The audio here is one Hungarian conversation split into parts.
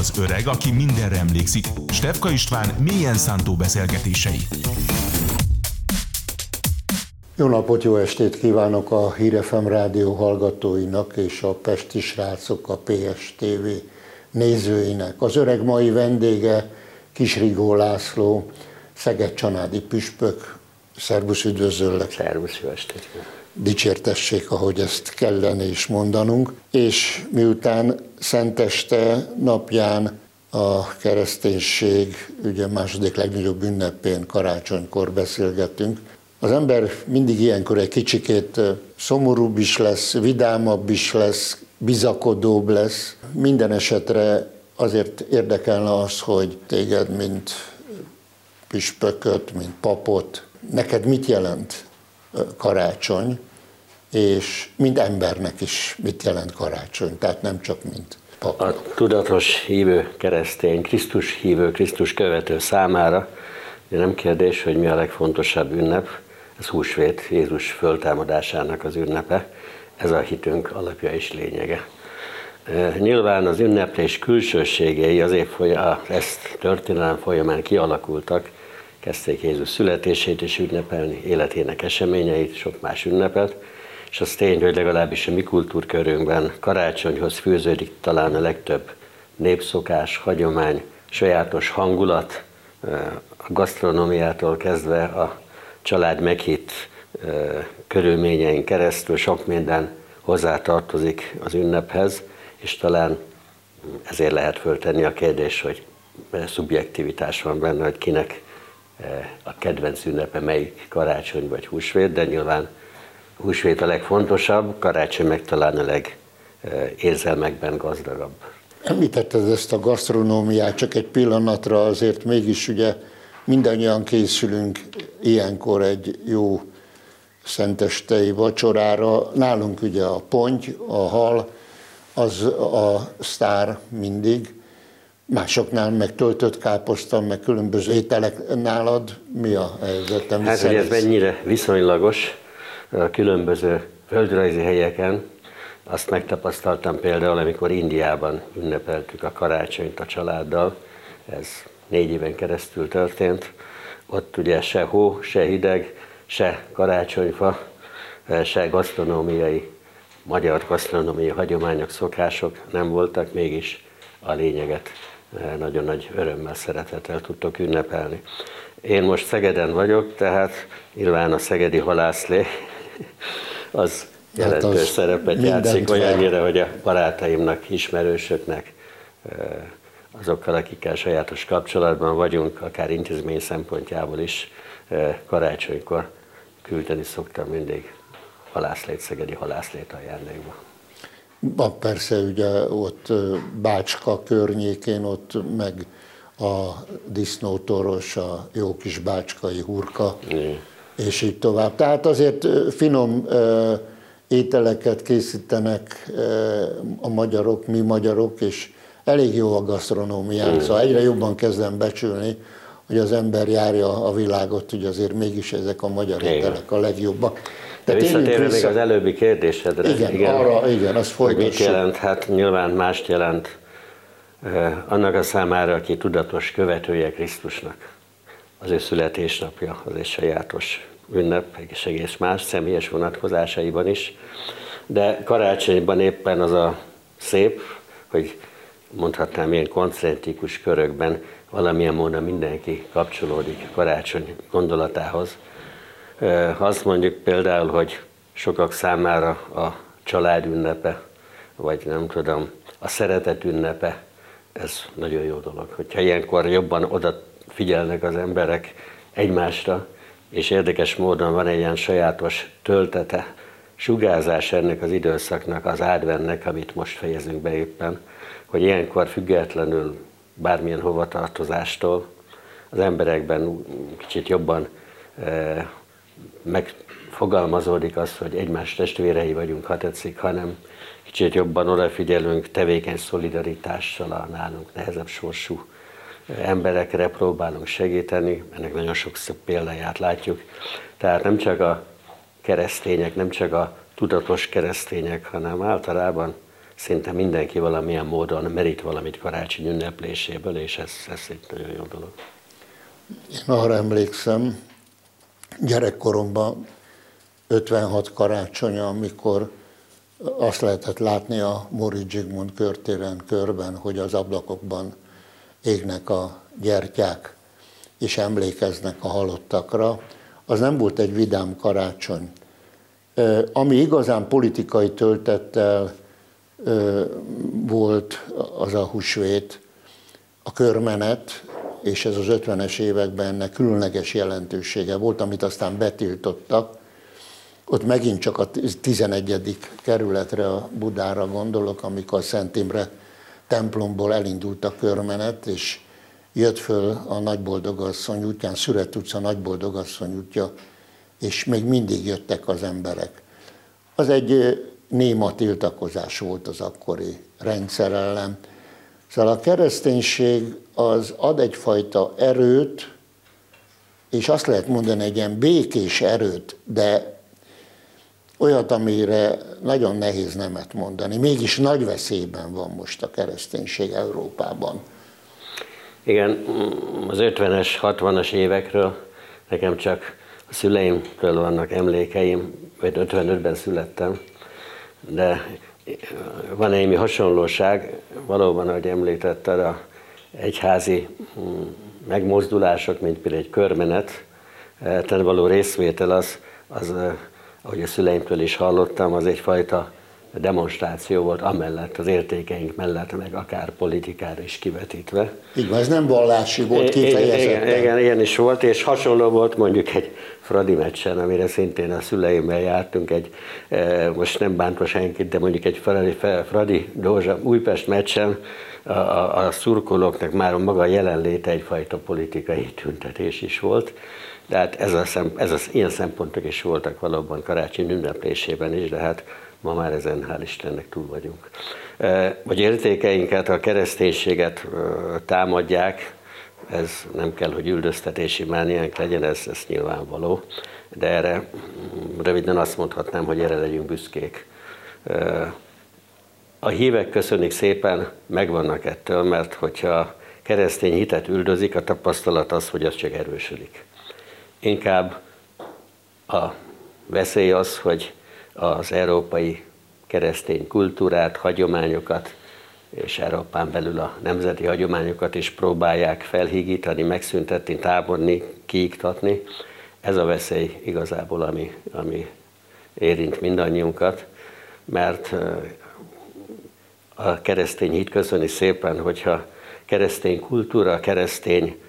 Az öreg, aki mindenre emlékszik. Stefka István mélyen szántó beszélgetései. Jó napot, jó estét kívánok a Hírefem rádió hallgatóinak és a Pesti srácok, a PSTV nézőinek. Az öreg mai vendége Kisrigó László, Szeged Csanádi Püspök. Szervusz, üdvözöllek! Szervusz, jó estét! Dicsértessék, ahogy ezt kellene is mondanunk. És miután Szenteste napján a kereszténység ugye második legnagyobb ünnepén, karácsonykor beszélgetünk, az ember mindig ilyenkor egy kicsikét szomorúbb is lesz, vidámabb is lesz, bizakodóbb lesz. Minden esetre azért érdekelne az, hogy téged, mint püspököt, mint papot, neked mit jelent karácsony, és mind embernek is mit jelent karácsony, tehát nem csak mint pap. A tudatos hívő keresztény, Krisztus hívő, Krisztus követő számára nem kérdés, hogy mi a legfontosabb ünnep, ez húsvét, Jézus föltámadásának az ünnepe, ez a hitünk alapja és lényege. Nyilván az ünneplés külsőségei az év ezt történelem folyamán kialakultak, kezdték Jézus születését is ünnepelni, életének eseményeit, sok más ünnepet, és az tény, hogy legalábbis a mi kultúrkörünkben karácsonyhoz fűződik talán a legtöbb népszokás, hagyomány, sajátos hangulat, a gasztronómiától kezdve a család meghitt körülményein keresztül sok minden hozzátartozik az ünnephez, és talán ezért lehet föltenni a kérdés, hogy szubjektivitás van benne, hogy kinek a kedvenc ünnepe melyik karácsony vagy húsvét, de nyilván húsvét a legfontosabb, karácsony meg talán a legérzelmekben gazdagabb. Említetted ezt a gasztronómiát, csak egy pillanatra azért mégis ugye mindannyian készülünk ilyenkor egy jó szentestei vacsorára. Nálunk ugye a ponty, a hal, az a sztár mindig, másoknál meg töltött káposzta, meg különböző ételek nálad. Mi a helyzet? Hát, hogy ez mennyire viszonylagos a különböző földrajzi helyeken, azt megtapasztaltam például, amikor Indiában ünnepeltük a karácsonyt a családdal, ez négy éven keresztül történt. Ott ugye se hó, se hideg, se karácsonyfa, se gasztronómiai, magyar gasztronómiai hagyományok, szokások nem voltak, mégis a lényeget nagyon nagy örömmel, szeretettel tudtok ünnepelni. Én most Szegeden vagyok, tehát nyilván a szegedi halászlé az hát jelentős az szerepet játszik, olyannyira, hogy a barátaimnak, ismerősöknek, eh, azokkal, akikkel sajátos kapcsolatban vagyunk, akár intézmény szempontjából is eh, karácsonykor küldeni szoktam mindig halászlét, szegedi halászlét ajándékba. Van persze ugye ott Bácska környékén, ott meg a disznótoros, a jó kis bácskai hurka, mm. és így tovább. Tehát azért finom ételeket készítenek a magyarok, mi magyarok, és elég jó a gasztronómiánk, szóval egyre jobban kezdem becsülni, hogy az ember járja a világot, hogy azért mégis ezek a magyar Igen. ételek a legjobbak. De visszatérve vissza... még az előbbi kérdésedre. Igen, igen arra, igen, az folytassuk. Mit jelent? Hát nyilván mást jelent eh, annak a számára, aki tudatos követője Krisztusnak. Az ő születésnapja, az egy sajátos ünnep, és egész más személyes vonatkozásaiban is. De karácsonyban éppen az a szép, hogy mondhatnám ilyen koncentrikus körökben valamilyen módon mindenki kapcsolódik karácsony gondolatához. Azt mondjuk például, hogy sokak számára a család ünnepe, vagy nem tudom, a szeretet ünnepe, ez nagyon jó dolog. Hogyha ilyenkor jobban oda figyelnek az emberek egymásra, és érdekes módon van egy ilyen sajátos töltete, sugárzás ennek az időszaknak, az adventnek, amit most fejezünk be éppen, hogy ilyenkor függetlenül bármilyen hovatartozástól az emberekben kicsit jobban megfogalmazódik az, hogy egymás testvérei vagyunk, ha tetszik, hanem kicsit jobban odafigyelünk tevékeny szolidaritással a nálunk nehezebb sorsú emberekre próbálunk segíteni, ennek nagyon sok szép példáját látjuk. Tehát nem csak a keresztények, nem csak a tudatos keresztények, hanem általában szinte mindenki valamilyen módon merít valamit karácsony ünnepléséből, és ez, ez egy nagyon jó dolog. Én arra emlékszem, gyerekkoromban 56 karácsonya, amikor azt lehetett látni a Mori Zsigmond körtéren körben, hogy az ablakokban égnek a gyertyák, és emlékeznek a halottakra. Az nem volt egy vidám karácsony. Ami igazán politikai töltettel volt az a húsvét, a körmenet, és ez az 50-es években ennek különleges jelentősége volt, amit aztán betiltottak. Ott megint csak a 11. kerületre, a Budára gondolok, amikor a Szent Imre templomból elindult a körmenet, és jött föl a Nagyboldogasszony útján, Szüret utca Nagyboldogasszony útja, és még mindig jöttek az emberek. Az egy néma tiltakozás volt az akkori rendszer ellen. Szóval a kereszténység az ad egyfajta erőt, és azt lehet mondani, egy ilyen békés erőt, de olyat, amire nagyon nehéz nemet mondani. Mégis nagy veszélyben van most a kereszténység Európában. Igen, az 50-es, 60-as évekről nekem csak a szüleimről vannak emlékeim, vagy 55-ben születtem, de van némi hasonlóság, valóban, ahogy említetted, a egyházi mm, megmozdulások, mint például egy körmenet, ten való részvétel az, az, ahogy a szüleimtől is hallottam, az egyfajta demonstráció volt amellett, az értékeink mellett, meg akár politikára is kivetítve. Így van, ez nem vallási volt kifejezetten. Igen, igen, ilyen is volt, és hasonló volt mondjuk egy Fradi meccsen, amire szintén a szüleimmel jártunk, egy, e, most nem bántva senkit, de mondjuk egy Fradi, Fradi Dózsa Újpest meccsen, a, a, a szurkolóknak már maga jelenléte egyfajta politikai tüntetés is volt. Tehát ez a szem, ez az, ilyen szempontok is voltak valóban karácsony ünneplésében is, de hát Ma már ezen hál' Istennek túl vagyunk. Vagy értékeinket, a kereszténységet támadják, ez nem kell, hogy üldöztetési mániánk legyen, ez, ez nyilvánvaló, de erre mm, röviden azt mondhatnám, hogy erre legyünk büszkék. A hívek köszönik szépen, megvannak ettől, mert hogyha keresztény hitet üldözik, a tapasztalat az, hogy az csak erősödik. Inkább a veszély az, hogy az európai keresztény kultúrát, hagyományokat, és Európán belül a nemzeti hagyományokat is próbálják felhígítani, megszüntetni, táborni, kiiktatni. Ez a veszély igazából, ami, ami érint mindannyiunkat, mert a keresztény hit köszöni szépen, hogyha keresztény kultúra, keresztény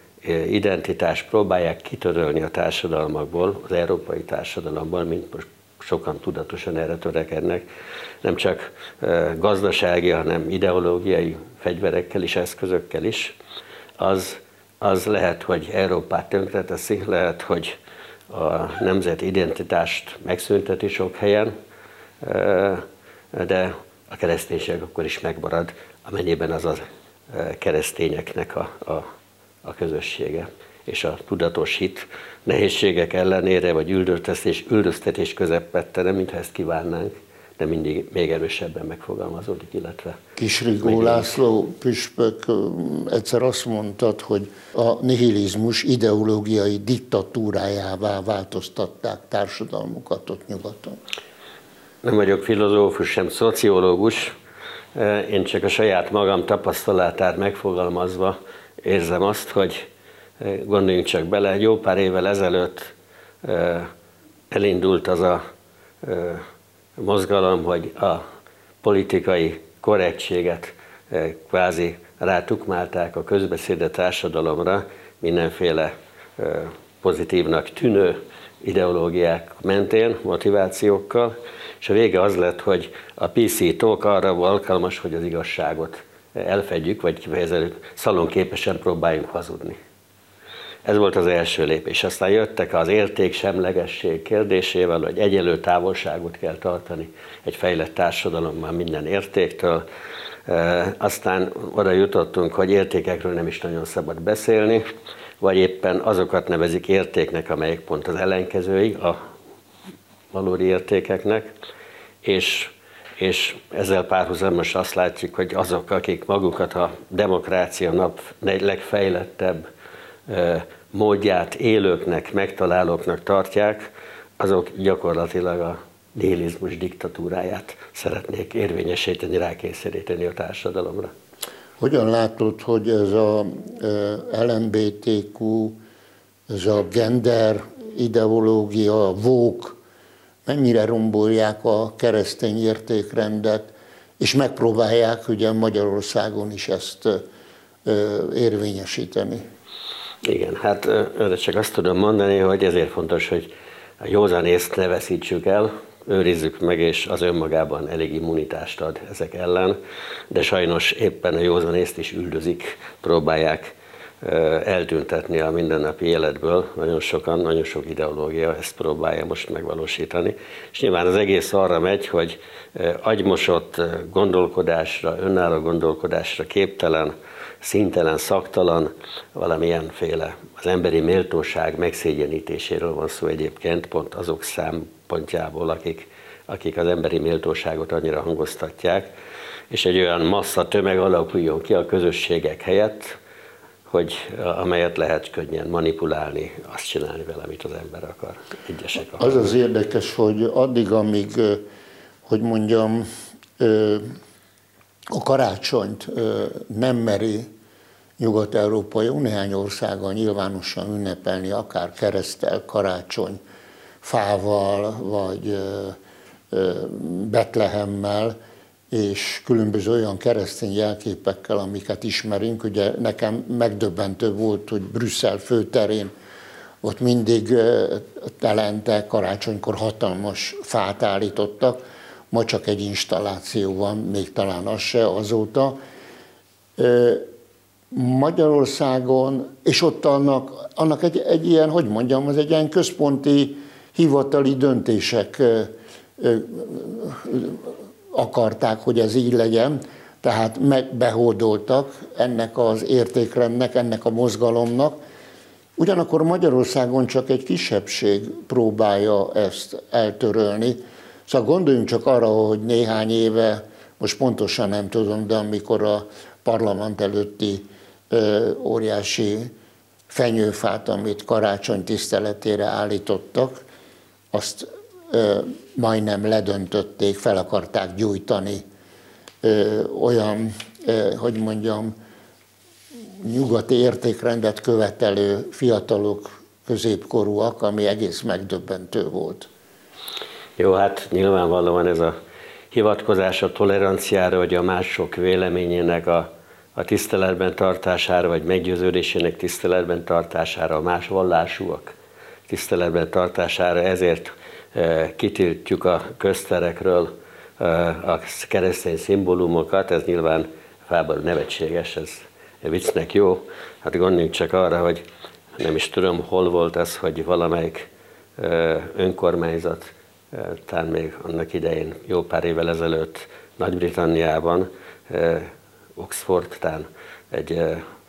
identitást próbálják kitörölni a társadalmakból, az európai társadalomból, mint most sokan tudatosan erre törekednek, nem csak gazdasági, hanem ideológiai fegyverekkel is, eszközökkel is, az, az lehet, hogy Európát tönkreteszi, lehet, hogy a nemzeti identitást megszünteti sok helyen, de a kereszténység akkor is megmarad, amennyiben az a keresztényeknek a, a, a közössége és a tudatos hit nehézségek ellenére, vagy üldöztetés, üldöztetés közepette, nem mintha ezt kívánnánk, de mindig még erősebben megfogalmazódik, illetve... Kisrigó László püspök egyszer azt mondtad, hogy a nihilizmus ideológiai diktatúrájává változtatták társadalmukat ott nyugaton. Nem vagyok filozófus, sem szociológus, én csak a saját magam tapasztalatát megfogalmazva érzem azt, hogy Gondoljunk csak bele, jó pár évvel ezelőtt elindult az a mozgalom, hogy a politikai korrektséget kvázi rátukmálták a közbeszéde társadalomra mindenféle pozitívnak tűnő ideológiák mentén, motivációkkal, és a vége az lett, hogy a PC talk arra alkalmas, hogy az igazságot elfedjük, vagy kifejezetten szalonképesen próbáljunk hazudni. Ez volt az első lépés. Aztán jöttek az értéksemlegesség kérdésével, hogy egyelő távolságot kell tartani egy fejlett társadalomban minden értéktől. Aztán oda jutottunk, hogy értékekről nem is nagyon szabad beszélni, vagy éppen azokat nevezik értéknek, amelyek pont az ellenkezői a valódi értékeknek, és, és ezzel párhuzamos azt látjuk, hogy azok, akik magukat a demokrácia nap legfejlettebb módját élőknek, megtalálóknak tartják, azok gyakorlatilag a nihilizmus diktatúráját szeretnék érvényesíteni, rákényszeríteni a társadalomra. Hogyan látod, hogy ez a LMBTQ, ez a gender ideológia, a vók, mennyire rombolják a keresztény értékrendet, és megpróbálják ugye Magyarországon is ezt érvényesíteni. Igen, hát őre csak azt tudom mondani, hogy ezért fontos, hogy a józanészt ne veszítsük el, őrizzük meg, és az önmagában elég immunitást ad ezek ellen, de sajnos éppen a józanészt is üldözik, próbálják eltüntetni a mindennapi életből. Nagyon sokan, nagyon sok ideológia ezt próbálja most megvalósítani. És nyilván az egész arra megy, hogy agymosott gondolkodásra, önálló gondolkodásra képtelen, szintelen, szaktalan, valamilyenféle az emberi méltóság megszégyenítéséről van szó egyébként, pont azok szempontjából, akik, akik az emberi méltóságot annyira hangoztatják, és egy olyan massza tömeg alakuljon ki a közösségek helyett, hogy amelyet lehet könnyen manipulálni, azt csinálni vele, amit az ember akar. Egyesek akar. Az az érdekes, hogy addig, amíg, hogy mondjam, a karácsonyt nem meri Nyugat-Európai néhány országa nyilvánosan ünnepelni, akár keresztel, karácsony, fával, vagy Betlehemmel, és különböző olyan keresztény jelképekkel, amiket ismerünk. Ugye nekem megdöbbentő volt, hogy Brüsszel főterén ott mindig telente karácsonykor hatalmas fát állítottak, ma csak egy installáció van, még talán az se azóta. Magyarországon, és ott annak, annak egy, egy ilyen, hogy mondjam, az egy ilyen központi hivatali döntések akarták, hogy ez így legyen, tehát megbehódoltak ennek az értékrendnek, ennek a mozgalomnak. Ugyanakkor Magyarországon csak egy kisebbség próbálja ezt eltörölni. Szóval gondoljunk csak arra, hogy néhány éve, most pontosan nem tudom, de amikor a parlament előtti ö, óriási fenyőfát, amit karácsony tiszteletére állítottak, azt majdnem ledöntötték, fel akarták gyújtani olyan, hogy mondjam, nyugati értékrendet követelő fiatalok, középkorúak, ami egész megdöbbentő volt. Jó, hát nyilvánvalóan ez a hivatkozás a toleranciára, vagy a mások véleményének a, a tiszteletben tartására, vagy meggyőződésének tiszteletben tartására, a más vallásúak tiszteletben tartására, ezért kitiltjuk a közterekről a keresztény szimbólumokat, ez nyilván fából nevetséges, ez viccnek jó. Hát gondoljunk csak arra, hogy nem is tudom, hol volt ez, hogy valamelyik önkormányzat, talán még annak idején, jó pár évvel ezelőtt Nagy-Britanniában, Oxford talán egy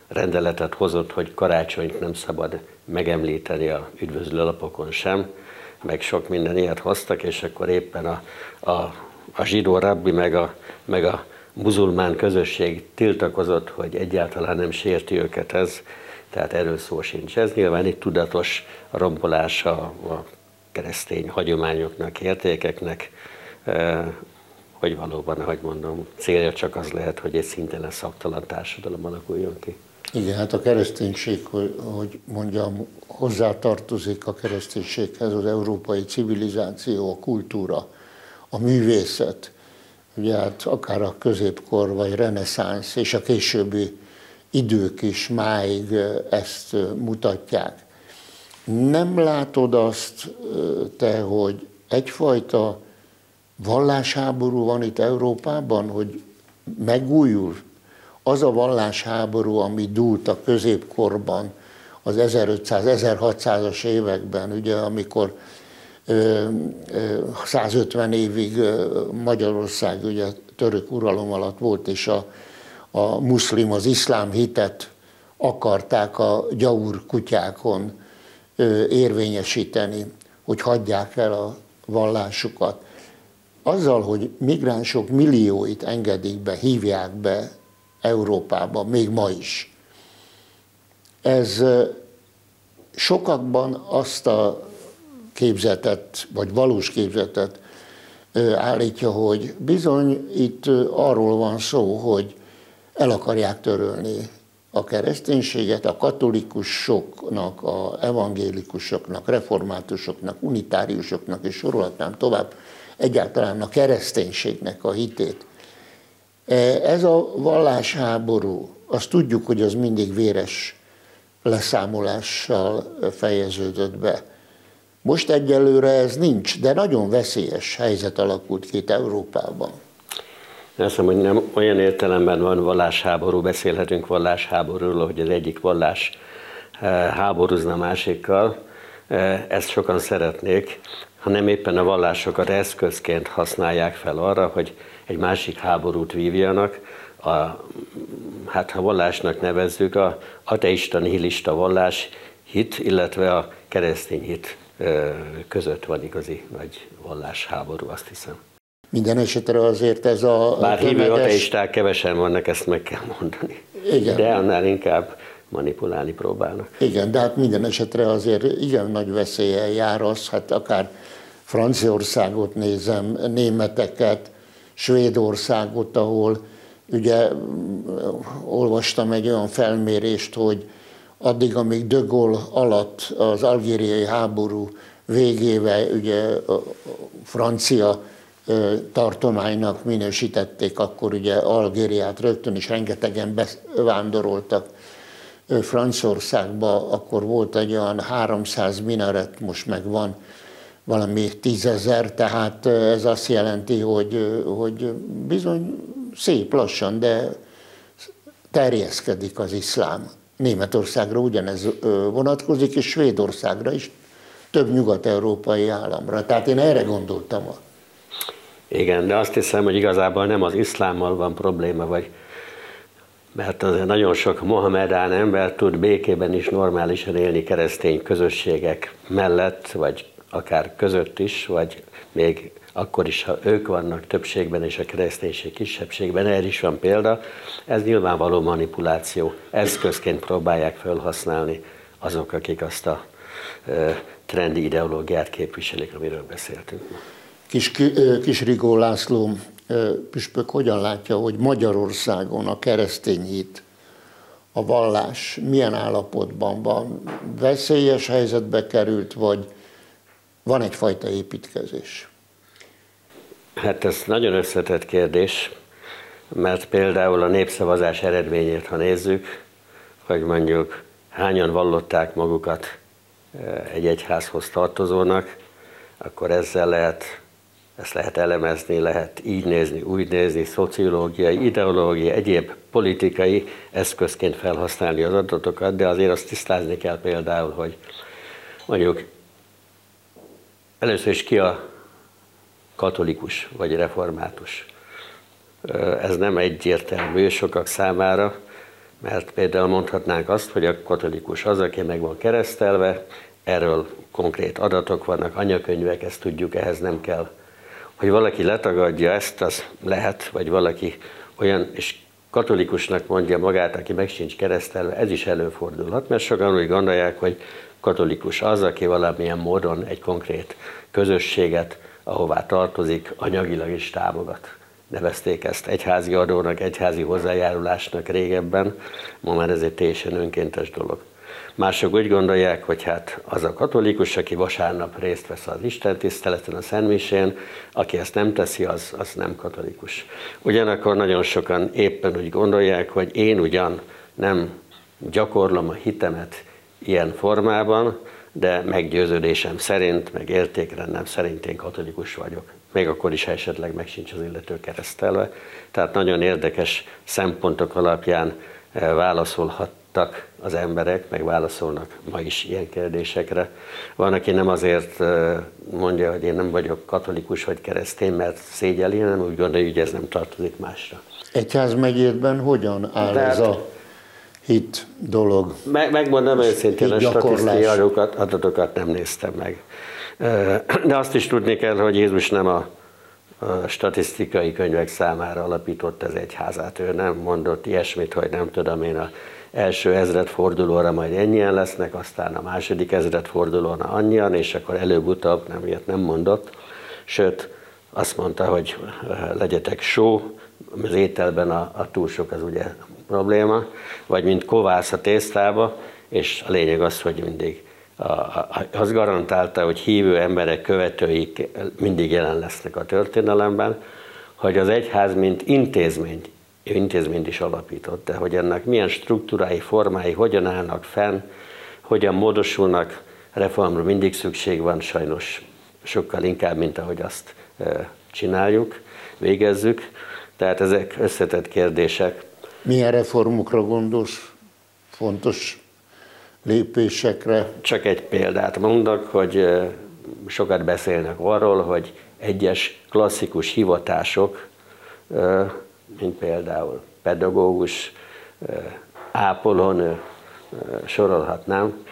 rendeletet hozott, hogy karácsonyt nem szabad megemlíteni a üdvözlőlapokon sem, meg sok minden ilyet hoztak, és akkor éppen a, a, a zsidó rabbi, meg a, meg a muzulmán közösség tiltakozott, hogy egyáltalán nem sérti őket ez, tehát erről szó sincs. Ez nyilván egy tudatos rombolása a keresztény hagyományoknak, értékeknek, hogy valóban, ahogy mondom, célja csak az lehet, hogy egy szintelen szaktalan társadalom alakuljon ki. Igen, hát a kereszténység, hogy, hogy mondjam, hozzátartozik a kereszténységhez az európai civilizáció, a kultúra, a művészet, ugye hát akár a középkor vagy reneszánsz és a későbbi idők is máig ezt mutatják. Nem látod azt te, hogy egyfajta vallásháború van itt Európában, hogy megújul? Az a vallásháború, ami dúlt a középkorban, az 1500-1600-as években, ugye, amikor 150 évig Magyarország ugye török uralom alatt volt, és a, a muszlim, az iszlám hitet akarták a gyaur kutyákon érvényesíteni, hogy hagyják el a vallásukat. azzal, hogy migránsok millióit engedik be, hívják be Európába, még ma is, ez sokakban azt a képzetet, vagy valós képzetet állítja, hogy bizony itt arról van szó, hogy el akarják törölni a kereszténységet, a katolikusoknak, a evangélikusoknak, reformátusoknak, unitáriusoknak, és sorolhatnám tovább, egyáltalán a kereszténységnek a hitét. Ez a vallásháború, azt tudjuk, hogy az mindig véres leszámolással fejeződött be. Most egyelőre ez nincs, de nagyon veszélyes helyzet alakult ki itt Európában. Azt hiszem, hogy nem olyan értelemben van vallásháború, beszélhetünk vallásháborúról, hogy az egyik vallás eh, háborúzna másikkal. Eh, ezt sokan szeretnék, ha nem éppen a vallásokat eszközként használják fel arra, hogy egy másik háborút vívjanak, a, hát ha vallásnak nevezzük, a ateista, nihilista vallás hit, illetve a keresztény hit között van igazi nagy vallásháború, azt hiszem. Minden esetre azért ez a Bár tömeges... hívő ateisták kevesen vannak, ezt meg kell mondani. Igen. De annál inkább manipulálni próbálnak. Igen, de hát minden esetre azért igen nagy veszélye jár az, hát akár Franciaországot nézem, németeket, Svédországot, ahol ugye olvastam egy olyan felmérést, hogy addig, amíg De Gaulle alatt az algériai háború végével ugye a francia tartománynak minősítették, akkor ugye Algériát rögtön is rengetegen bevándoroltak Franciaországba, akkor volt egy olyan 300 minaret, most meg van valami tízezer, tehát ez azt jelenti, hogy, hogy bizony szép lassan, de terjeszkedik az iszlám. Németországra ugyanez vonatkozik, és Svédországra is, több nyugat-európai államra. Tehát én erre gondoltam. Igen, de azt hiszem, hogy igazából nem az iszlámmal van probléma, vagy mert azért nagyon sok Mohamedán ember tud békében is normálisan élni keresztény közösségek mellett, vagy akár között is, vagy még akkor is, ha ők vannak többségben és a kereszténység kisebbségben, erre is van példa, ez nyilvánvaló manipuláció. Eszközként próbálják felhasználni azok, akik azt a trendi ideológiát képviselik, amiről beszéltünk. Kis, kis Rigó László püspök hogyan látja, hogy Magyarországon a keresztény hit, a vallás milyen állapotban van? Veszélyes helyzetbe került, vagy van egyfajta építkezés? Hát ez nagyon összetett kérdés, mert például a népszavazás eredményét, ha nézzük, hogy mondjuk hányan vallották magukat egy egyházhoz tartozónak, akkor ezzel lehet, ezt lehet elemezni, lehet így nézni, úgy nézni, szociológiai, ideológiai, egyéb politikai eszközként felhasználni az adatokat, de azért azt tisztázni kell például, hogy mondjuk először is ki a katolikus vagy református. Ez nem egyértelmű sokak számára, mert például mondhatnánk azt, hogy a katolikus az, aki meg van keresztelve, erről konkrét adatok vannak, anyakönyvek, ezt tudjuk, ehhez nem kell. Hogy valaki letagadja ezt, az lehet, vagy valaki olyan, és katolikusnak mondja magát, aki meg sincs keresztelve, ez is előfordulhat, mert sokan úgy gondolják, hogy katolikus az, aki valamilyen módon egy konkrét közösséget ahová tartozik, anyagilag is támogat. Nevezték ezt egyházi adónak, egyházi hozzájárulásnak régebben, ma már ez egy teljesen önkéntes dolog. Mások úgy gondolják, hogy hát az a katolikus, aki vasárnap részt vesz az Isten tiszteleten, a Szentmisén, aki ezt nem teszi, az, az nem katolikus. Ugyanakkor nagyon sokan éppen úgy gondolják, hogy én ugyan nem gyakorlom a hitemet ilyen formában, de meggyőződésem szerint, meg értékrendem szerint én katolikus vagyok. Még akkor is, ha esetleg meg sincs az illető keresztelve. Tehát nagyon érdekes szempontok alapján eh, válaszolhattak az emberek, meg válaszolnak ma is ilyen kérdésekre. Van, aki nem azért mondja, hogy én nem vagyok katolikus vagy keresztény, mert szégyeli, hanem úgy gondolja, hogy ez nem tartozik másra. Egyházmegyétben hogyan áll Tehát, ez a hit dolog. Meg, megmondom őszintén, a statisztikai adatokat, nem néztem meg. De azt is tudni kell, hogy Jézus nem a, a statisztikai könyvek számára alapított az egyházát. Ő nem mondott ilyesmit, hogy nem tudom én, a első ezred fordulóra majd ennyien lesznek, aztán a második ezred fordulóra annyian, és akkor előbb-utóbb nem ilyet nem mondott. Sőt, azt mondta, hogy legyetek só, az ételben a, a túl sok az ugye probléma, vagy mint kovász a tésztába, és a lényeg az, hogy mindig a, a, az garantálta, hogy hívő emberek, követőik mindig jelen lesznek a történelemben, hogy az egyház, mint intézmény, ő intézményt is alapított, de hogy ennek milyen struktúrái, formái, hogyan állnak fenn, hogyan módosulnak, reformra mindig szükség van, sajnos sokkal inkább, mint ahogy azt csináljuk, végezzük. Tehát ezek összetett kérdések. Milyen reformokra gondolsz? Fontos lépésekre? Csak egy példát mondok, hogy sokat beszélnek arról, hogy egyes klasszikus hivatások, mint például pedagógus, ápolónő, sorolhatnám,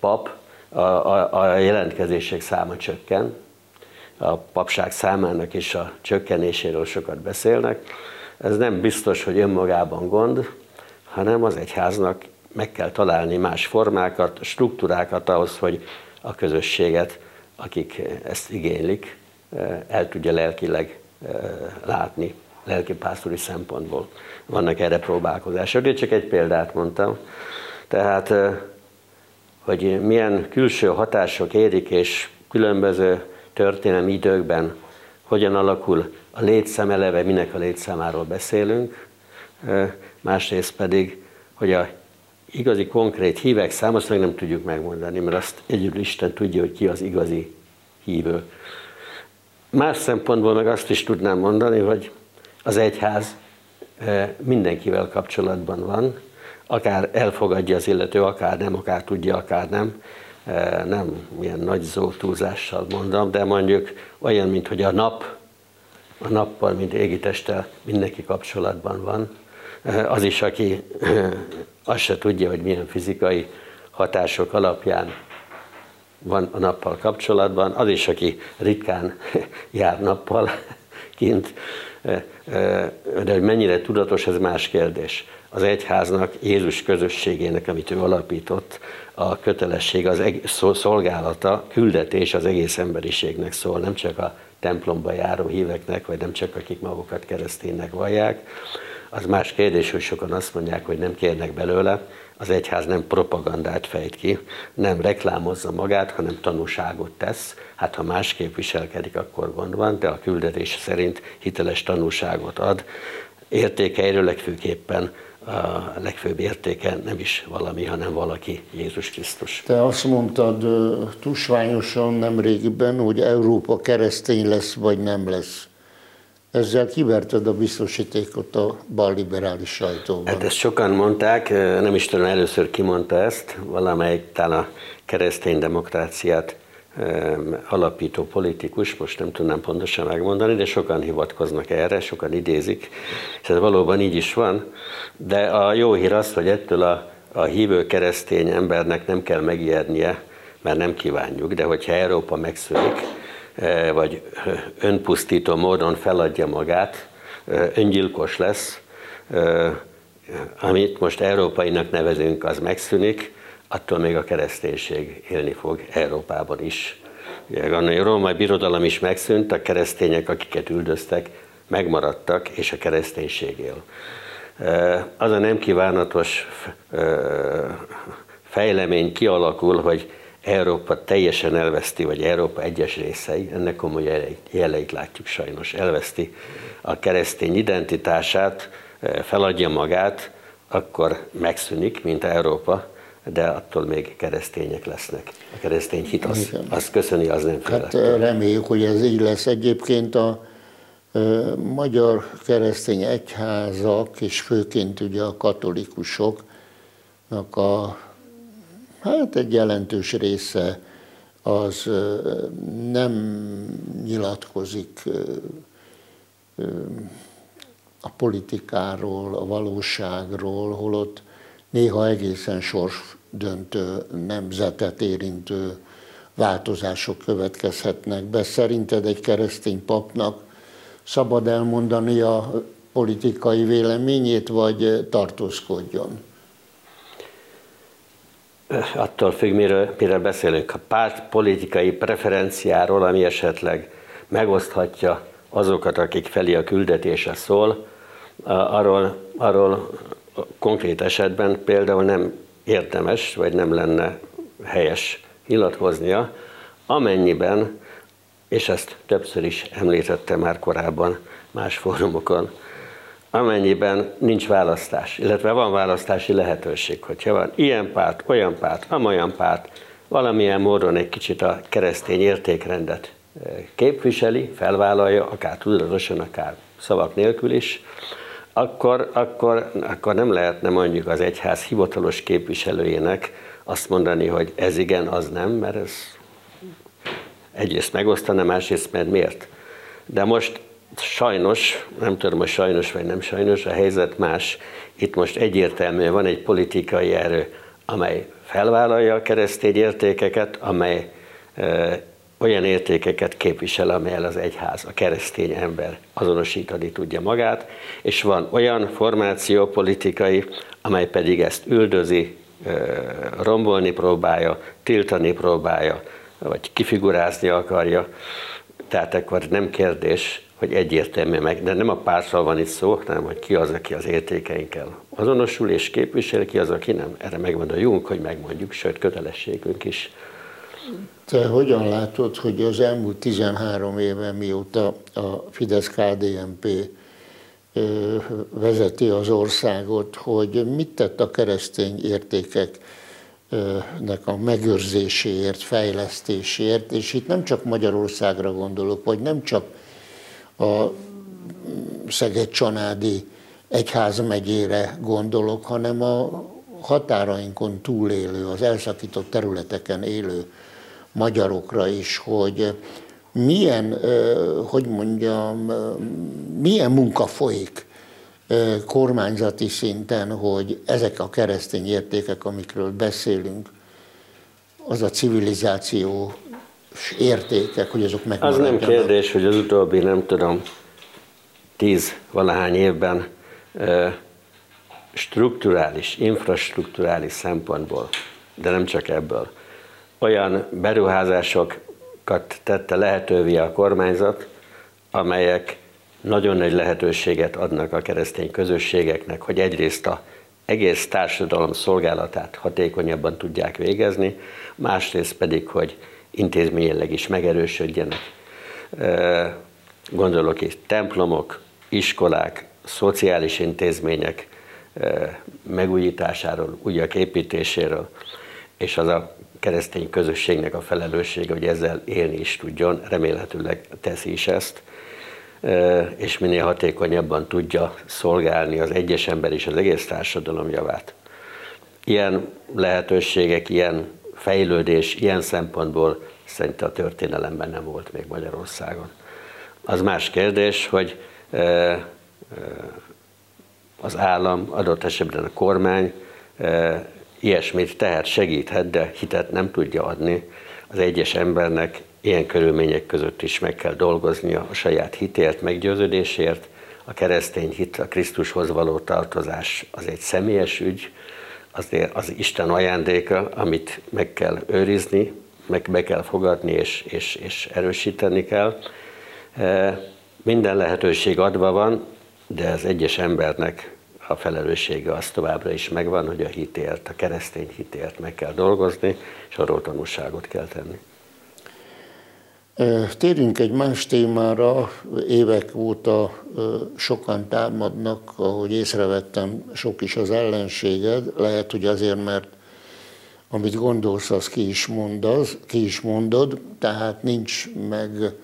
pap, a, a, a jelentkezések száma csökken, a papság számának is a csökkenéséről sokat beszélnek. Ez nem biztos, hogy önmagában gond, hanem az egyháznak meg kell találni más formákat, struktúrákat ahhoz, hogy a közösséget, akik ezt igénylik, el tudja lelkileg látni, lelkipásztori szempontból. Vannak erre próbálkozások. Én csak egy példát mondtam. Tehát, hogy milyen külső hatások érik, és különböző történelmi időkben hogyan alakul a létszám eleve, minek a létszámáról beszélünk, másrészt pedig, hogy a igazi konkrét hívek szám, azt meg nem tudjuk megmondani, mert azt egyedül Isten tudja, hogy ki az igazi hívő. Más szempontból meg azt is tudnám mondani, hogy az egyház mindenkivel kapcsolatban van, akár elfogadja az illető, akár nem, akár tudja, akár nem, nem ilyen nagy túlzással mondom, de mondjuk olyan, mint hogy a nap, a nappal, mint égitesttel mindenki kapcsolatban van. Az is, aki azt se tudja, hogy milyen fizikai hatások alapján van a nappal kapcsolatban, az is, aki ritkán jár nappal kint, de hogy mennyire tudatos, ez más kérdés. Az egyháznak, Jézus közösségének, amit ő alapított, a kötelesség, az szolgálata, küldetés az egész emberiségnek szól, nem csak a templomba járó híveknek, vagy nem csak akik magukat kereszténynek vallják. Az más kérdés, hogy sokan azt mondják, hogy nem kérnek belőle, az egyház nem propagandát fejt ki, nem reklámozza magát, hanem tanúságot tesz. Hát ha másképp viselkedik, akkor gond van, de a küldetés szerint hiteles tanúságot ad. Értékeiről legfőképpen a legfőbb értéke nem is valami, hanem valaki, Jézus Krisztus. Te azt mondtad tusványosan nemrégiben, hogy Európa keresztény lesz, vagy nem lesz. Ezzel kiverted a biztosítékot a balliberális sajtóban. Hát ezt sokan mondták, nem is tudom, először kimondta ezt, valamelyik talán a keresztény demokráciát alapító politikus, most nem tudnám pontosan megmondani, de sokan hivatkoznak erre, sokan idézik, és ez valóban így is van, de a jó hír az, hogy ettől a, a hívő keresztény embernek nem kell megijednie, mert nem kívánjuk, de hogyha Európa megszűnik, vagy önpusztító módon feladja magát, öngyilkos lesz, amit most európainak nevezünk, az megszűnik, attól még a kereszténység élni fog Európában is. A római birodalom is megszűnt, a keresztények, akiket üldöztek, megmaradtak, és a kereszténység él. Az a nem kívánatos fejlemény kialakul, hogy Európa teljesen elveszti, vagy Európa egyes részei, ennek komoly jeleit, jeleit látjuk sajnos, elveszti a keresztény identitását, feladja magát, akkor megszűnik, mint Európa, de attól még keresztények lesznek. A keresztény hit az, az köszöni, az nem fél. Hát reméljük, hogy ez így lesz. Egyébként a magyar keresztény egyházak, és főként ugye a katolikusoknak a, hát egy jelentős része az nem nyilatkozik a politikáról, a valóságról, holott néha egészen sorsdöntő, nemzetet érintő változások következhetnek be. Szerinted egy keresztény papnak szabad elmondani a politikai véleményét, vagy tartózkodjon? Attól függ, miről, miről beszélünk. A párt politikai preferenciáról, ami esetleg megoszthatja azokat, akik felé a küldetése szól, arról, arról konkrét esetben például nem érdemes, vagy nem lenne helyes nyilatkoznia, amennyiben, és ezt többször is említette már korábban más fórumokon, amennyiben nincs választás, illetve van választási lehetőség, hogyha van ilyen párt, olyan párt, amolyan párt, valamilyen módon egy kicsit a keresztény értékrendet eh, képviseli, felvállalja, akár tudatosan, akár szavak nélkül is, akkor, akkor, akkor nem lehetne mondjuk az egyház hivatalos képviselőjének azt mondani, hogy ez igen, az nem, mert ez egyrészt megosztana, másrészt mert miért. De most sajnos, nem tudom, hogy sajnos vagy nem sajnos, a helyzet más. Itt most egyértelműen van egy politikai erő, amely felvállalja a keresztény értékeket, amely e, olyan értékeket képvisel, amelyel az egyház, a keresztény ember azonosítani tudja magát, és van olyan formáció politikai, amely pedig ezt üldözi, rombolni próbálja, tiltani próbálja, vagy kifigurázni akarja. Tehát akkor nem kérdés, hogy egyértelmű meg, de nem a pártról van itt szó, hanem hogy ki az, aki az értékeinkkel azonosul és képvisel, ki az, aki nem. Erre megmond a Jung, hogy megmondjuk, sőt kötelességünk is. Te hogyan látod, hogy az elmúlt 13 éve, mióta a Fidesz-KDNP vezeti az országot, hogy mit tett a keresztény értékeknek a megőrzéséért, fejlesztéséért, és itt nem csak Magyarországra gondolok, vagy nem csak a Szeged-Csanádi egyházmegyére gondolok, hanem a határainkon túlélő, az elszakított területeken élő magyarokra is, hogy milyen, hogy mondjam, milyen munka folyik kormányzati szinten, hogy ezek a keresztény értékek, amikről beszélünk, az a civilizáció értékek, hogy azok megmaradjanak. Az nem kérdés, hogy az utóbbi, nem tudom, tíz valahány évben strukturális, infrastruktúrális szempontból, de nem csak ebből, olyan beruházásokat tette lehetővé a kormányzat, amelyek nagyon nagy lehetőséget adnak a keresztény közösségeknek, hogy egyrészt a egész társadalom szolgálatát hatékonyabban tudják végezni, másrészt pedig, hogy intézményileg is megerősödjenek. Gondolok itt templomok, iskolák, szociális intézmények megújításáról, újak építéséről, és az a keresztény közösségnek a felelőssége, hogy ezzel élni is tudjon, remélhetőleg teszi is ezt, és minél hatékonyabban tudja szolgálni az egyes ember és az egész társadalom javát. Ilyen lehetőségek, ilyen fejlődés, ilyen szempontból szerint a történelemben nem volt még Magyarországon. Az más kérdés, hogy az állam, adott esetben a kormány ilyesmit tehet, segíthet, de hitet nem tudja adni. Az egyes embernek ilyen körülmények között is meg kell dolgoznia a saját hitért, meggyőződésért. A keresztény hit, a Krisztushoz való tartozás az egy személyes ügy, az, az Isten ajándéka, amit meg kell őrizni, meg be kell fogadni és, és, és erősíteni kell. E, minden lehetőség adva van, de az egyes embernek a felelőssége az továbbra is megvan, hogy a hitért, a keresztény hitért meg kell dolgozni, és arról tanulságot kell tenni. Térjünk egy más témára, évek óta sokan támadnak, ahogy észrevettem, sok is az ellenséged, lehet, hogy azért, mert amit gondolsz, az ki is, mondaz, ki is mondod, tehát nincs meg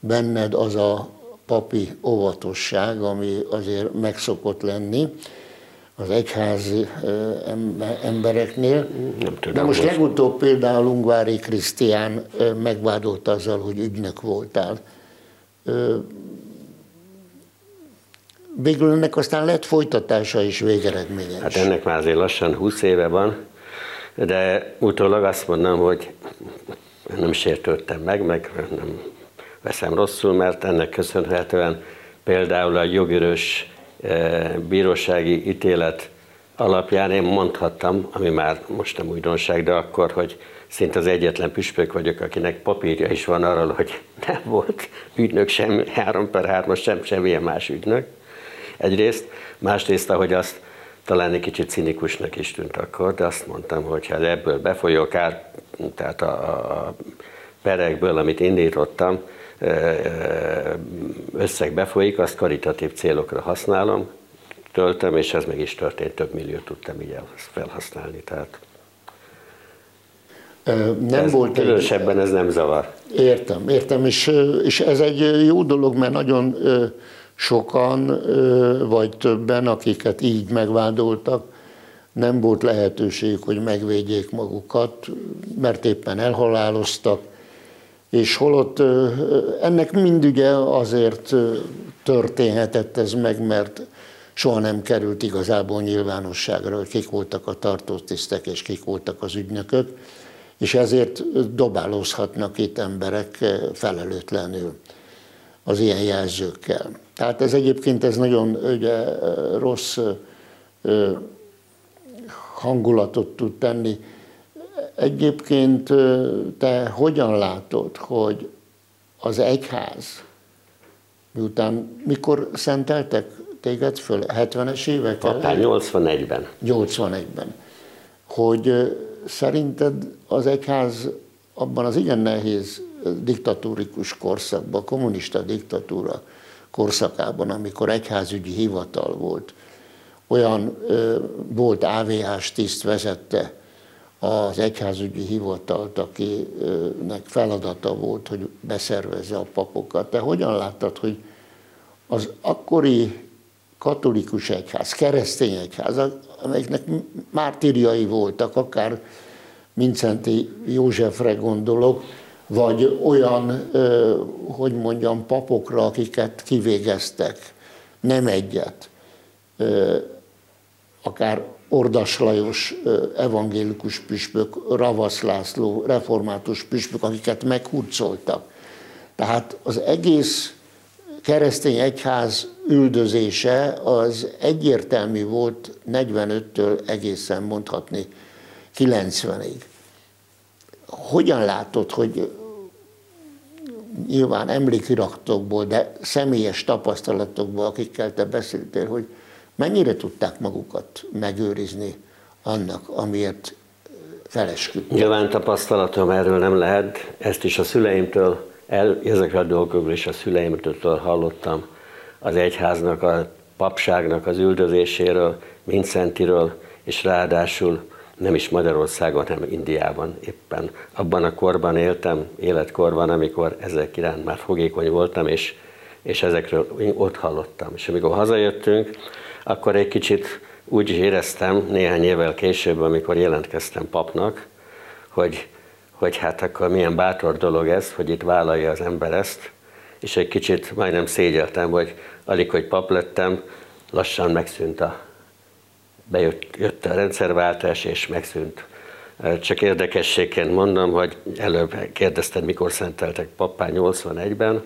benned az a papi óvatosság, ami azért megszokott lenni az egyházi embereknél. Nem tudom, De most legutóbb például Ungvári Krisztián megvádolt azzal, hogy ügynök voltál. Végül ennek aztán lett folytatása és végeredménye Hát ennek már azért lassan 20 éve van, de utólag azt mondom, hogy nem sértődtem meg, meg nem veszem rosszul, mert ennek köszönhetően például a jogörös bírósági ítélet alapján én mondhattam, ami már most nem újdonság, de akkor, hogy szinte az egyetlen püspök vagyok, akinek papírja is van arról, hogy nem volt ügynök sem, 3 per 3 sem, semmilyen más ügynök. Egyrészt, másrészt, ahogy azt talán egy kicsit cinikusnak is tűnt akkor, de azt mondtam, hogy ha ebből befolyó kár, tehát a, a perekből, amit indítottam, összeg befolyik, azt karitatív célokra használom, töltöm, és ez meg is történt, több milliót tudtam így felhasználni. Tehát nem ez volt különösebben egy... ez nem zavar. Értem, értem, és, és ez egy jó dolog, mert nagyon sokan, vagy többen, akiket így megvádoltak, nem volt lehetőség, hogy megvédjék magukat, mert éppen elhaláloztak, és holott ennek mind ugye azért történhetett ez meg, mert soha nem került igazából nyilvánosságra, hogy kik voltak a tartótisztek és kik voltak az ügynökök, és ezért dobálózhatnak itt emberek felelőtlenül az ilyen jelzőkkel. Tehát ez egyébként ez nagyon ugye, rossz hangulatot tud tenni. Egyébként te hogyan látod, hogy az egyház, miután mikor szenteltek téged föl? 70-es évek? 81-ben. 81-ben. Hogy szerinted az egyház abban az igen nehéz diktatórikus korszakban, kommunista diktatúra korszakában, amikor egyházügyi hivatal volt, olyan ö, volt AVH-s tiszt vezette az egyházügyi hivatalt, akinek feladata volt, hogy beszervezze a papokat. Te hogyan láttad, hogy az akkori katolikus egyház, keresztény egyház, amelyeknek mártírjai voltak, akár Mincenti Józsefre gondolok, vagy olyan, hogy mondjam, papokra, akiket kivégeztek, nem egyet, akár Ordas Lajos evangélikus püspök, Ravasz László református püspök, akiket meghurcoltak. Tehát az egész keresztény egyház üldözése az egyértelmű volt 45-től egészen mondhatni 90-ig. Hogyan látod, hogy nyilván emlékiratokból, de személyes tapasztalatokból, akikkel te beszéltél, hogy mennyire tudták magukat megőrizni annak, amiért felesküdtek? Nyilván tapasztalatom erről nem lehet, ezt is a szüleimtől, el, ezekre a dolgokról is a szüleimtől hallottam, az egyháznak, a papságnak az üldözéséről, Mincentiről, és ráadásul nem is Magyarországon, hanem Indiában éppen. Abban a korban éltem, életkorban, amikor ezek iránt már fogékony voltam, és, és ezekről ott hallottam. És amikor hazajöttünk, akkor egy kicsit úgy éreztem néhány évvel később, amikor jelentkeztem papnak, hogy, hogy hát akkor milyen bátor dolog ez, hogy itt vállalja az ember ezt, és egy kicsit majdnem szégyeltem, hogy alig, hogy pap lettem, lassan megszűnt a bejött jött a rendszerváltás, és megszűnt. Csak érdekességként mondom, hogy előbb kérdezted, mikor szenteltek pappá 81-ben,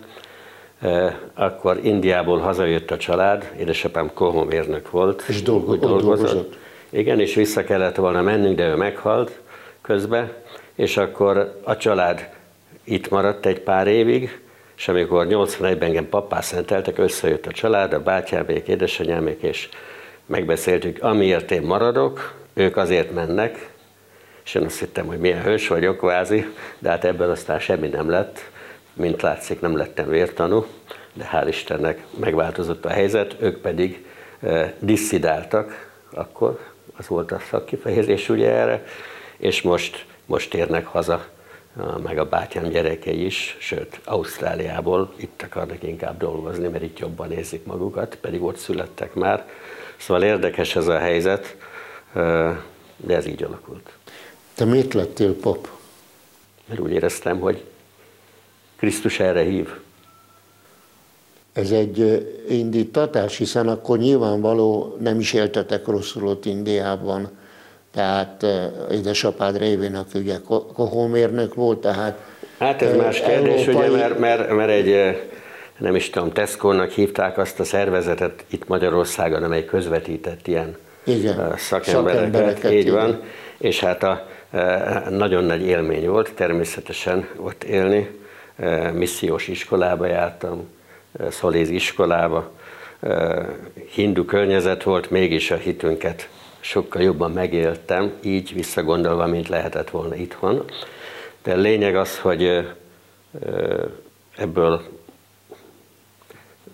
akkor Indiából hazajött a család, édesapám kohomérnök volt. És dolgo- dolgozott. dolgozott. Igen, és vissza kellett volna mennünk, de ő meghalt közbe, és akkor a család itt maradt egy pár évig, és amikor 81-ben engem pappá szenteltek, összejött a család, a bátyámék, édesanyámék, és megbeszéltük, amiért én maradok, ők azért mennek, és én azt hittem, hogy milyen hős vagyok, kvázi, de hát ebből aztán semmi nem lett. Mint látszik, nem lettem vértanú, de hál' Istennek megváltozott a helyzet, ők pedig disszidáltak akkor, az volt a szakkifejezés ugye erre, és most, most térnek haza, meg a bátyám gyerekei is, sőt, Ausztráliából itt akarnak inkább dolgozni, mert itt jobban érzik magukat, pedig ott születtek már, Szóval érdekes ez a helyzet, de ez így alakult. Te miért lettél pap? Mert úgy éreztem, hogy Krisztus erre hív. Ez egy indítatás, hiszen akkor nyilvánvaló nem is éltetek rosszul ott Indiában. Tehát édesapád révén, aki ugye kohómérnök volt, tehát Hát ez más kérdés, európai... ugye, mert, mert, mert egy nem is tudom, Tesco-nak hívták azt a szervezetet itt Magyarországon, amely közvetített ilyen igen, szakembereket, szakembereket, így van, igen. és hát a, nagyon nagy élmény volt természetesen ott élni, missziós iskolába jártam, szoléz iskolába, hindu környezet volt, mégis a hitünket sokkal jobban megéltem, így visszagondolva, mint lehetett volna itthon. De a lényeg az, hogy ebből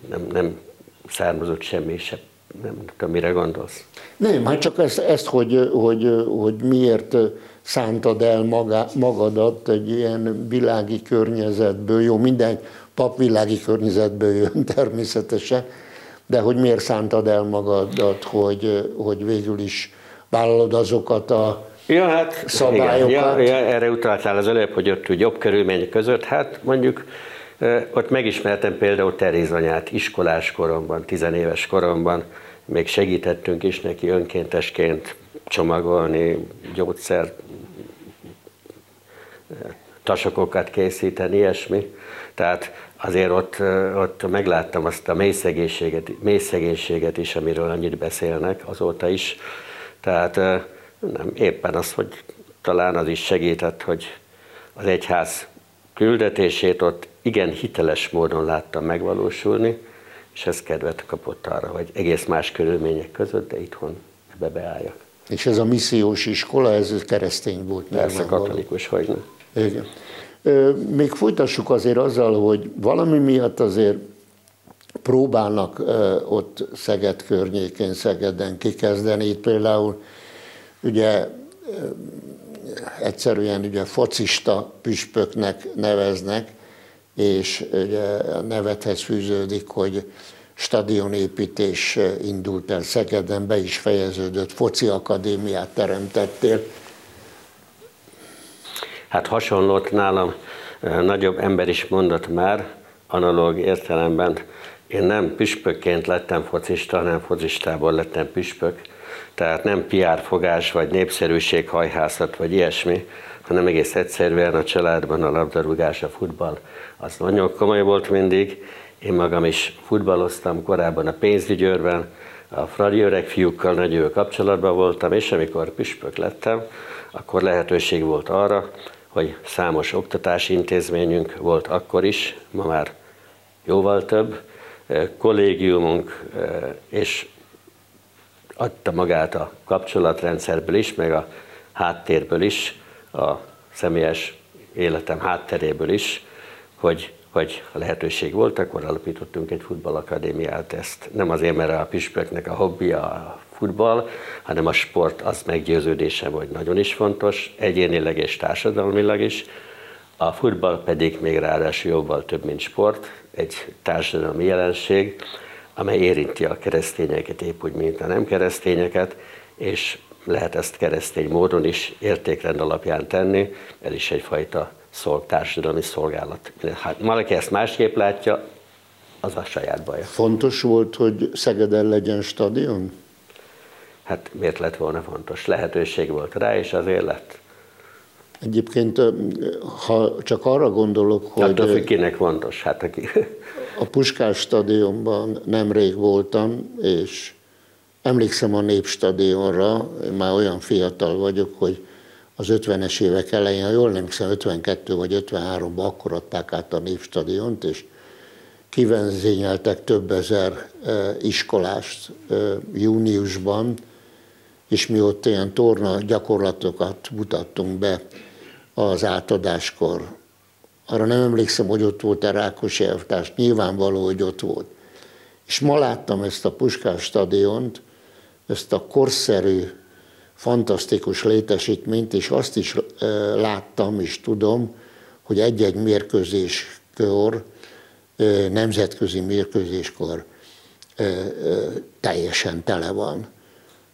nem, nem származott semmi se. Nem tudom, mire gondolsz? Nem, hát csak ezt, ezt hogy, hogy, hogy miért szántad el maga, magadat egy ilyen világi környezetből, jó, minden papvilági környezetből jön természetesen, de hogy miért szántad el magadat, hogy, hogy végül is vállalod azokat a ja, hát, szabályokat? Igen, ja, ja, erre utaltál az előbb, hogy ott jobb körülmények között, hát mondjuk ott megismertem például Teréz anyát iskolás koromban, tizenéves koromban, még segítettünk is neki önkéntesként csomagolni, gyógyszer, tasokokat készíteni, ilyesmi. Tehát azért ott, ott megláttam azt a mély szegénységet, is, amiről annyit beszélnek azóta is. Tehát nem, éppen az, hogy talán az is segített, hogy az egyház küldetését ott igen hiteles módon láttam megvalósulni, és ez kedvet kapott arra, hogy egész más körülmények között, de itthon ebbe beálljak. És ez a missziós iskola, ez keresztény volt? Persze, katolikus, hogy nem. Igen. Még folytassuk azért azzal, hogy valami miatt azért próbálnak ott Szeged környékén, Szegeden kikezdeni. Itt például ugye egyszerűen ugye focista püspöknek neveznek, és ugye a nevethez fűződik, hogy stadionépítés indult el Szegeden, be is fejeződött, foci akadémiát teremtettél. Hát hasonlót nálam nagyobb ember is mondott már, analóg értelemben. Én nem püspökként lettem focista, hanem focistából lettem püspök. Tehát nem PR fogás, vagy népszerűség, hajhászat, vagy ilyesmi, hanem egész egyszerűen a családban a labdarúgás, a futball az nagyon komoly volt mindig. Én magam is futballoztam korábban a pénzügyőrben, a Fradi öreg fiúkkal nagyon jó kapcsolatban voltam, és amikor püspök lettem, akkor lehetőség volt arra, hogy számos oktatási intézményünk volt akkor is, ma már jóval több, kollégiumunk, és adta magát a kapcsolatrendszerből is, meg a háttérből is, a személyes életem hátteréből is, hogy, hogy a lehetőség volt, akkor alapítottunk egy futballakadémiát. Ezt nem azért, mert a püspöknek a hobbija a futball, hanem a sport az meggyőződésem, hogy nagyon is fontos, egyénileg és társadalmilag is. A futball pedig még ráadásul jóval több, mint sport, egy társadalmi jelenség, amely érinti a keresztényeket épp úgy, mint a nem keresztényeket, és lehet ezt keresztény módon is értékrend alapján tenni, ez is egyfajta szolg, társadalmi szolgálat. Hát valaki ezt másképp látja, az a saját baja. Fontos volt, hogy Szegeden legyen stadion? Hát miért lett volna fontos? Lehetőség volt rá, és azért lett. Egyébként, ha csak arra gondolok, hogy... Attól függ, kinek fontos, hát aki... A Puskás stadionban nemrég voltam, és emlékszem a Népstadionra, én már olyan fiatal vagyok, hogy az 50-es évek elején, ha jól nem hiszem, 52 vagy 53-ban akkor adták át a Népstadiont, és kivenzényeltek több ezer iskolást júniusban, és mi ott ilyen torna gyakorlatokat mutattunk be az átadáskor. Arra nem emlékszem, hogy ott volt-e Rákos elvtárs, nyilvánvaló, hogy ott volt. És ma láttam ezt a Puskás stadiont, ezt a korszerű, fantasztikus létesítményt, és azt is láttam és tudom, hogy egy-egy mérkőzéskor, nemzetközi mérkőzéskor teljesen tele van.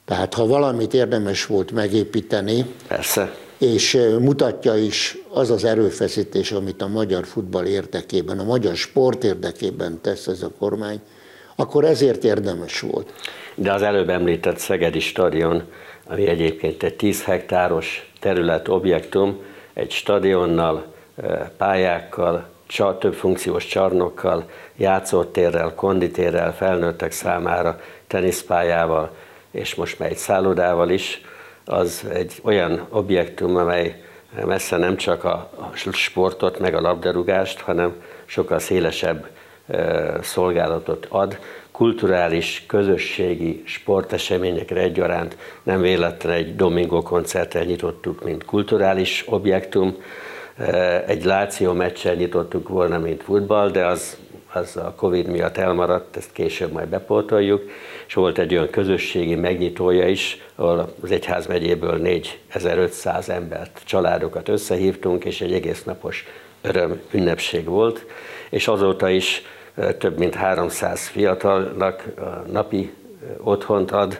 Tehát ha valamit érdemes volt megépíteni, Persze. És mutatja is az az erőfeszítés, amit a magyar futball érdekében, a magyar sport érdekében tesz ez a kormány, akkor ezért érdemes volt. De az előbb említett Szegedi stadion, ami egyébként egy 10 hektáros terület, objektum, egy stadionnal, pályákkal, több funkciós csarnokkal, játszótérrel, konditérrel, felnőttek számára, teniszpályával, és most már egy szállodával is, az egy olyan objektum, amely messze nem csak a sportot, meg a labdarúgást, hanem sokkal szélesebb szolgálatot ad. Kulturális, közösségi sporteseményekre egyaránt nem véletlen egy Domingo koncerttel nyitottuk, mint kulturális objektum, egy Láció meccsel nyitottuk volna, mint futball, de az, az a Covid miatt elmaradt, ezt később majd bepótoljuk, és volt egy olyan közösségi megnyitója is, ahol az Egyház megyéből 4500 embert, családokat összehívtunk, és egy egész napos öröm ünnepség volt, és azóta is több mint 300 fiatalnak napi otthont ad,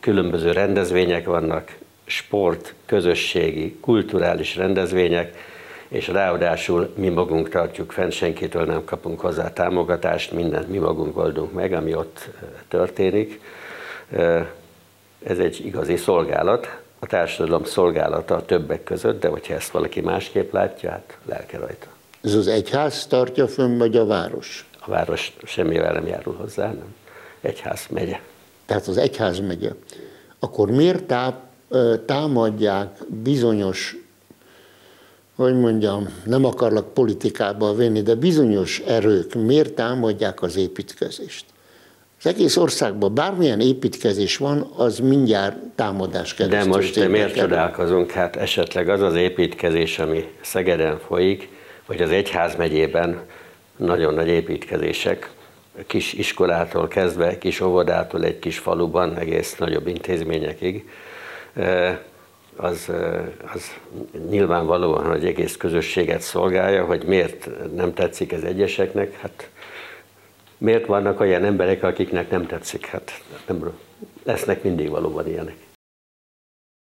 különböző rendezvények vannak, sport, közösségi, kulturális rendezvények, és ráadásul mi magunk tartjuk fenn, senkitől nem kapunk hozzá támogatást, mindent mi magunk oldunk meg, ami ott történik. Ez egy igazi szolgálat, a társadalom szolgálata a többek között, de hogyha ezt valaki másképp látja, hát lelke rajta. Ez az egyház tartja fönn, vagy a város? A város semmivel nem járul hozzá, nem. Egyház megye. Tehát az egyház megye. Akkor miért tá, támadják bizonyos, hogy mondjam, nem akarlak politikába venni, de bizonyos erők miért támadják az építkezést? Az egész országban bármilyen építkezés van, az mindjárt támadás keresztül. De most miért csodálkozunk? Hát esetleg az az építkezés, ami Szegeden folyik, vagy az Egyház megyében nagyon nagy építkezések, kis iskolától kezdve, kis óvodától egy kis faluban, egész nagyobb intézményekig, az, az nyilvánvalóan, hogy egész közösséget szolgálja, hogy miért nem tetszik ez egyeseknek, hát miért vannak olyan emberek, akiknek nem tetszik, hát nem, lesznek mindig valóban ilyenek.